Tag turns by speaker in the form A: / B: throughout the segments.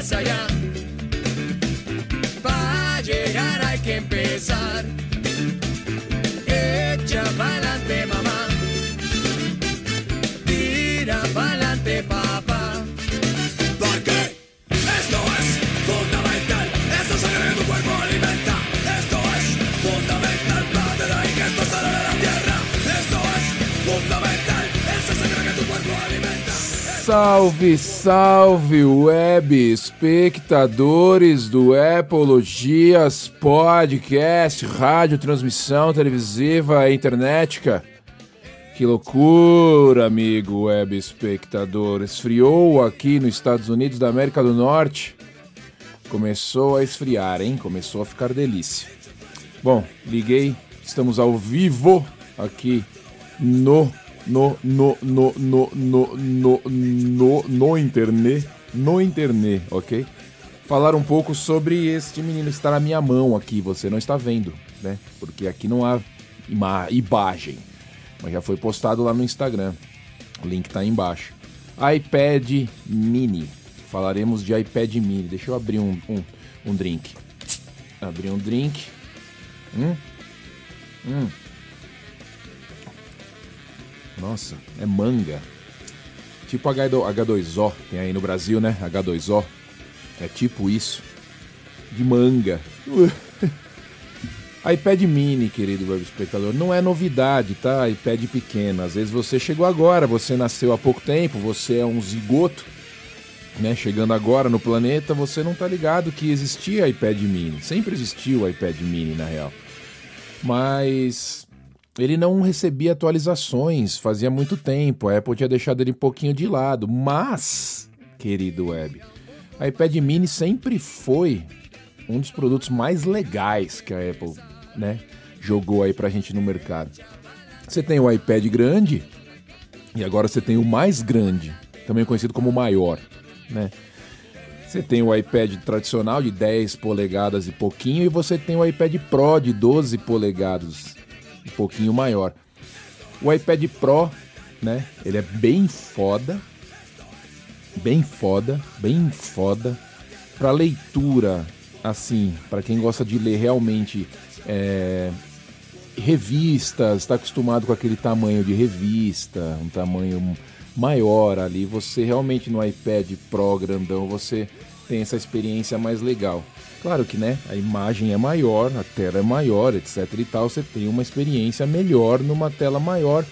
A: más allá. Para llegar hay que empezar.
B: Salve, salve, web espectadores do Epologias Podcast, rádio, transmissão televisiva, internetica. Que loucura, amigo web espectador. Esfriou aqui nos Estados Unidos da América do Norte. Começou a esfriar, hein? Começou a ficar delícia. Bom, liguei, estamos ao vivo aqui no no no no no no no no, no internet, no internet, ok? Falar um pouco sobre este menino que está na minha mão aqui, você não está vendo, né? Porque aqui não há ima imagem, mas já foi postado lá no Instagram. O link está aí embaixo. iPad Mini. Falaremos de iPad Mini. Deixa eu abrir um, um, um drink. Abrir um drink. Hum? Hum. Nossa, é manga. Tipo H2O, tem aí no Brasil, né? H2O. É tipo isso. De manga. iPad mini, querido web espectador, não é novidade, tá? iPad pequeno. Às vezes você chegou agora, você nasceu há pouco tempo, você é um zigoto, né? Chegando agora no planeta, você não tá ligado que existia iPad mini. Sempre existiu iPad mini, na real. Mas ele não recebia atualizações fazia muito tempo. A Apple tinha deixado ele um pouquinho de lado. Mas, querido web, a iPad mini sempre foi um dos produtos mais legais que a Apple né, jogou aí pra gente no mercado. Você tem o iPad grande e agora você tem o mais grande, também conhecido como maior, né? Você tem o iPad tradicional de 10 polegadas e pouquinho e você tem o iPad Pro de 12 polegadas um pouquinho maior. O iPad Pro, né? Ele é bem foda, bem foda, bem foda para leitura, assim, para quem gosta de ler realmente é, revistas, está acostumado com aquele tamanho de revista, um tamanho maior ali, você realmente no iPad Pro grandão você tem essa experiência mais legal. Claro que, né, a imagem é maior, a tela é maior, etc e tal, você tem uma experiência melhor numa tela maior.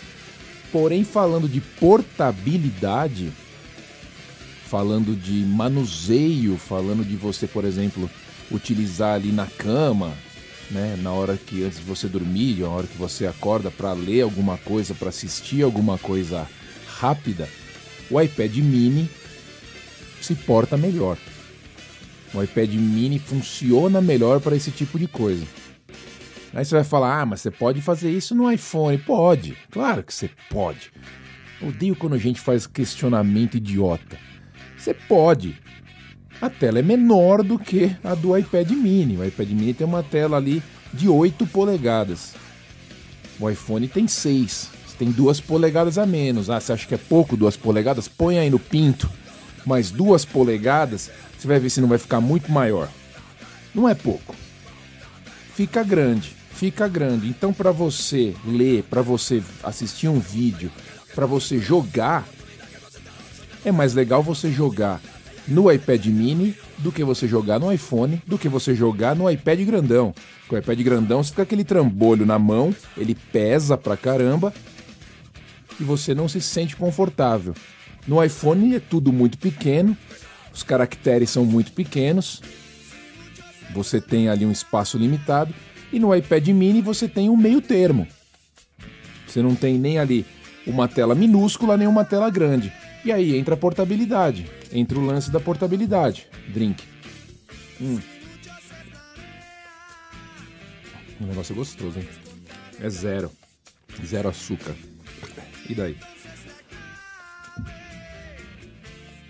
B: Porém, falando de portabilidade, falando de manuseio, falando de você, por exemplo, utilizar ali na cama, né, na hora que antes de você dormir, na hora que você acorda para ler alguma coisa, para assistir alguma coisa rápida, o iPad mini se porta melhor. O iPad mini funciona melhor para esse tipo de coisa. Aí você vai falar: ah, mas você pode fazer isso no iPhone. Pode, claro que você pode. Odeio quando a gente faz questionamento idiota. Você pode. A tela é menor do que a do iPad mini. O iPad mini tem uma tela ali de 8 polegadas. O iPhone tem 6. Você tem 2 polegadas a menos. Ah, você acha que é pouco 2 polegadas? Põe aí no pinto. Mais 2 polegadas você vai ver se não vai ficar muito maior. Não é pouco. Fica grande, fica grande. Então, para você ler, para você assistir um vídeo, para você jogar, é mais legal você jogar no iPad mini do que você jogar no iPhone, do que você jogar no iPad grandão. Com o iPad grandão, você fica aquele trambolho na mão, ele pesa pra caramba e você não se sente confortável. No iPhone é tudo muito pequeno, os caracteres são muito pequenos, você tem ali um espaço limitado, e no iPad mini você tem um meio termo. Você não tem nem ali uma tela minúscula, nem uma tela grande. E aí entra a portabilidade, entra o lance da portabilidade. Drink. Hum. O negócio é gostoso, hein? É zero. Zero açúcar. E daí?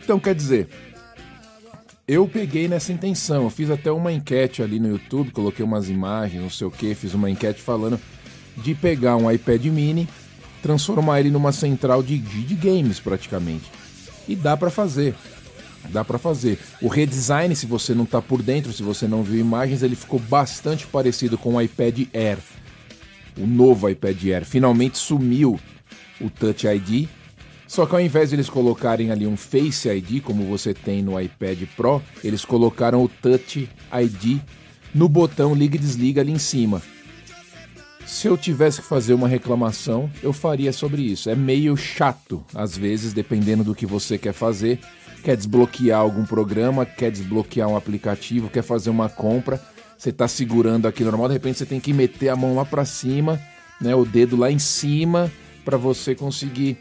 B: Então quer dizer, eu peguei nessa intenção. Eu fiz até uma enquete ali no YouTube, coloquei umas imagens, não sei o que, fiz uma enquete falando de pegar um iPad mini, transformar ele numa central de, de games praticamente. E dá para fazer. Dá para fazer. O redesign, se você não tá por dentro, se você não viu imagens, ele ficou bastante parecido com o iPad Air. O novo iPad Air. Finalmente sumiu o Touch ID. Só que ao invés de eles colocarem ali um Face ID, como você tem no iPad Pro, eles colocaram o Touch ID no botão liga e desliga ali em cima. Se eu tivesse que fazer uma reclamação, eu faria sobre isso. É meio chato, às vezes, dependendo do que você quer fazer. Quer desbloquear algum programa, quer desbloquear um aplicativo, quer fazer uma compra. Você está segurando aqui normal, de repente você tem que meter a mão lá para cima, né, o dedo lá em cima, para você conseguir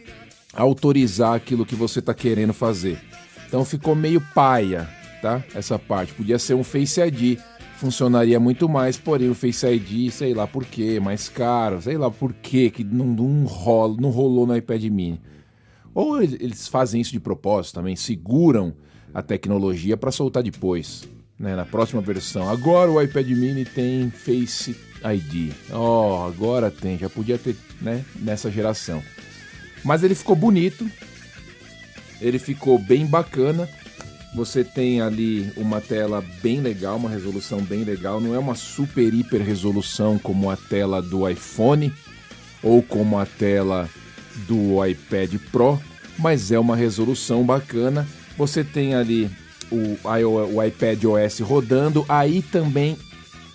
B: autorizar aquilo que você está querendo fazer. Então ficou meio paia, tá? Essa parte. Podia ser um Face ID funcionaria muito mais, porém o Face ID, sei lá por quê, mais caro, sei lá por quê, que não, não, rola, não rolou no iPad mini. Ou eles fazem isso de propósito também, seguram a tecnologia para soltar depois, né, na próxima versão. Agora o iPad mini tem Face ID. Oh, agora tem, já podia ter, né, nessa geração. Mas ele ficou bonito, ele ficou bem bacana. Você tem ali uma tela bem legal, uma resolução bem legal. Não é uma super hiper resolução como a tela do iPhone ou como a tela do iPad Pro, mas é uma resolução bacana. Você tem ali o, o iPad OS rodando. Aí também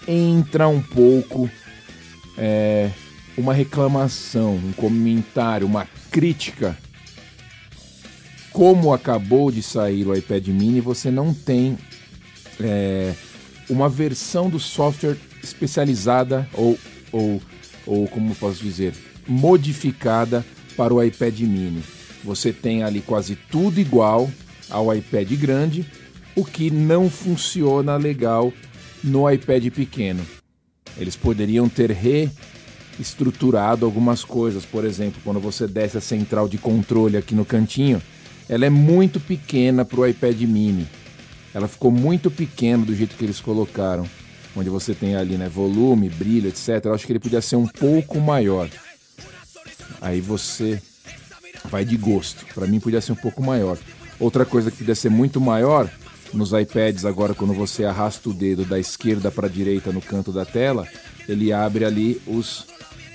B: entra um pouco é, uma reclamação, um comentário, uma crítica como acabou de sair o iPad mini, você não tem é, uma versão do software especializada ou, ou, ou, como posso dizer, modificada para o iPad mini. Você tem ali quase tudo igual ao iPad grande, o que não funciona legal no iPad pequeno. Eles poderiam ter reestruturado algumas coisas, por exemplo, quando você desce a central de controle aqui no cantinho, ela é muito pequena para o iPad mini. Ela ficou muito pequena do jeito que eles colocaram. Onde você tem ali, né, volume, brilho, etc. Eu acho que ele podia ser um pouco maior. Aí você vai de gosto. Para mim podia ser um pouco maior. Outra coisa que podia ser muito maior nos iPads agora quando você arrasta o dedo da esquerda para a direita no canto da tela, ele abre ali os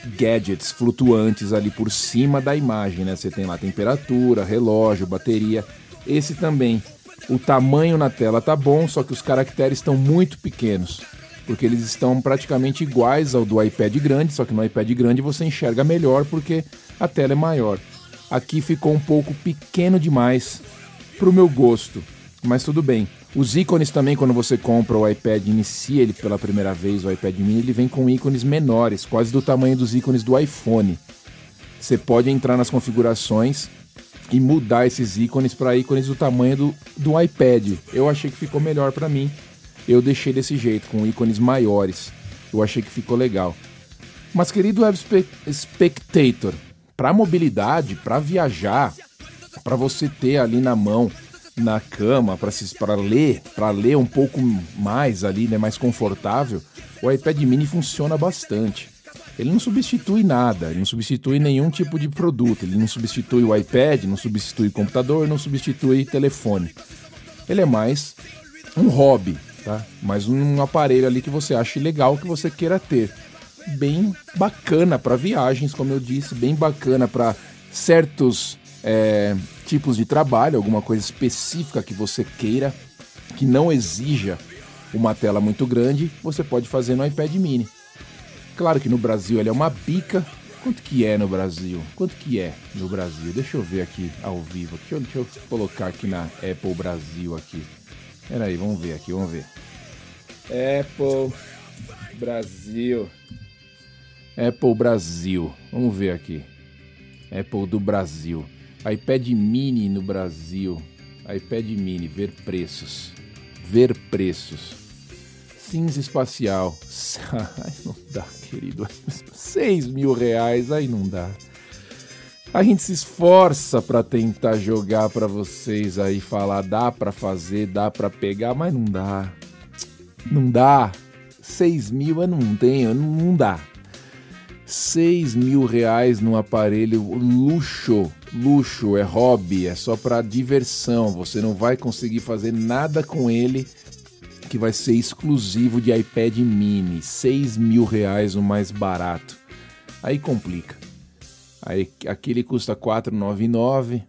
B: gadgets flutuantes ali por cima da imagem, né? Você tem lá temperatura, relógio, bateria. Esse também. O tamanho na tela tá bom, só que os caracteres estão muito pequenos, porque eles estão praticamente iguais ao do iPad grande, só que no iPad grande você enxerga melhor porque a tela é maior. Aqui ficou um pouco pequeno demais pro meu gosto, mas tudo bem. Os ícones também, quando você compra o iPad, inicia ele pela primeira vez, o iPad mini, ele vem com ícones menores, quase do tamanho dos ícones do iPhone. Você pode entrar nas configurações e mudar esses ícones para ícones do tamanho do, do iPad. Eu achei que ficou melhor para mim. Eu deixei desse jeito, com ícones maiores. Eu achei que ficou legal. Mas, querido Web Spectator, para mobilidade, para viajar, para você ter ali na mão na cama para ler, para ler um pouco mais ali, né, mais confortável, o iPad mini funciona bastante. Ele não substitui nada, ele não substitui nenhum tipo de produto, ele não substitui o iPad, não substitui computador, não substitui telefone. Ele é mais um hobby, tá? Mais um aparelho ali que você ache legal que você queira ter. Bem bacana para viagens, como eu disse, bem bacana para certos é, tipos de trabalho, alguma coisa específica que você queira, que não exija uma tela muito grande, você pode fazer no iPad mini. Claro que no Brasil ele é uma bica. Quanto que é no Brasil? Quanto que é no Brasil? Deixa eu ver aqui ao vivo. Deixa eu, deixa eu colocar aqui na Apple Brasil aqui. Pera aí, vamos ver aqui, vamos ver. Apple Brasil. Apple Brasil. Vamos ver aqui. Apple do Brasil iPad mini no Brasil. iPad mini, ver preços. Ver preços. Cinza espacial. Ai, não dá, querido. 6 mil reais, aí não dá. A gente se esforça para tentar jogar para vocês aí, falar dá para fazer, dá para pegar, mas não dá. Não dá. 6 mil eu não tenho, não dá. 6 mil reais num aparelho luxo luxo, é hobby, é só para diversão. Você não vai conseguir fazer nada com ele que vai ser exclusivo de iPad mini. 6 mil reais o mais barato. Aí complica. Aí aquele custa 499,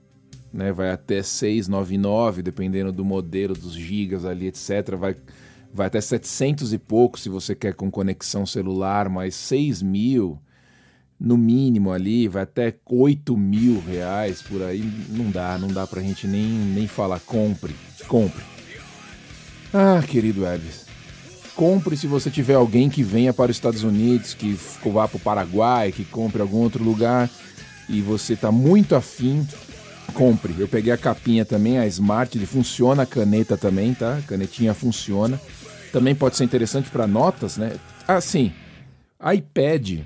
B: né? Vai até 699, dependendo do modelo, dos gigas ali, etc. Vai, vai até 700 e pouco se você quer com conexão celular, mas 6 mil no mínimo ali, vai até 8 mil reais por aí, não dá, não dá pra gente nem, nem falar, compre, compre. Ah, querido Ebs, compre se você tiver alguém que venha para os Estados Unidos, que vá para o Paraguai, que compre algum outro lugar e você está muito afim, compre. Eu peguei a capinha também, a Smart, ele funciona, a caneta também, tá? A canetinha funciona. Também pode ser interessante para notas, né? Assim, iPad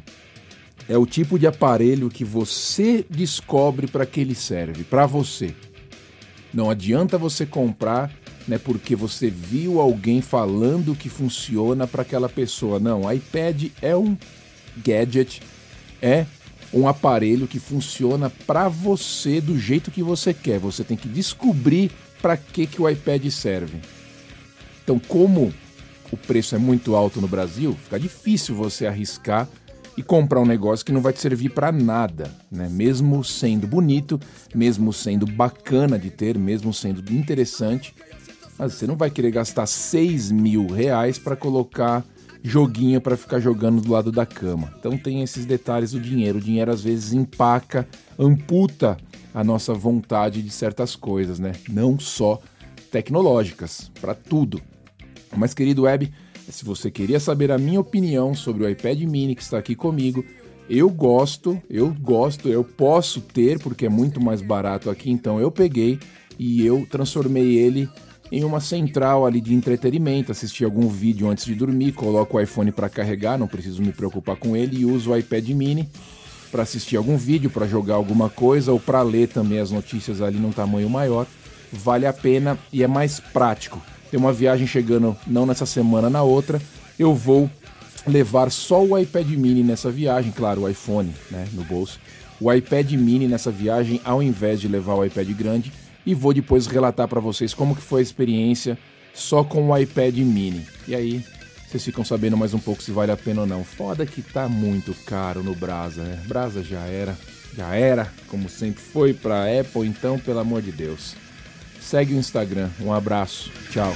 B: é o tipo de aparelho que você descobre para que ele serve, para você. Não adianta você comprar, né, porque você viu alguém falando que funciona para aquela pessoa. Não, iPad é um gadget, é um aparelho que funciona para você do jeito que você quer. Você tem que descobrir para que que o iPad serve. Então, como o preço é muito alto no Brasil, fica difícil você arriscar e comprar um negócio que não vai te servir para nada, né? Mesmo sendo bonito, mesmo sendo bacana de ter, mesmo sendo interessante, mas você não vai querer gastar 6 mil reais para colocar joguinho para ficar jogando do lado da cama. Então tem esses detalhes do dinheiro. O dinheiro às vezes empaca, amputa a nossa vontade de certas coisas, né? Não só tecnológicas, para tudo. Mas querido Web, se você queria saber a minha opinião sobre o iPad mini que está aqui comigo, eu gosto, eu gosto, eu posso ter porque é muito mais barato aqui, então eu peguei e eu transformei ele em uma central ali de entretenimento, assisti algum vídeo antes de dormir, coloco o iPhone para carregar, não preciso me preocupar com ele e uso o iPad mini para assistir algum vídeo, para jogar alguma coisa ou para ler também as notícias ali num tamanho maior. Vale a pena e é mais prático. Tem uma viagem chegando não nessa semana, na outra. Eu vou levar só o iPad mini nessa viagem, claro, o iPhone, né, no bolso. O iPad mini nessa viagem ao invés de levar o iPad grande e vou depois relatar para vocês como que foi a experiência só com o iPad mini. E aí, vocês ficam sabendo mais um pouco se vale a pena ou não. Foda que tá muito caro no Brasa, né? Brasa já era, já era, como sempre foi para Apple, então, pelo amor de Deus. Segue o Instagram. Um abraço. Tchau.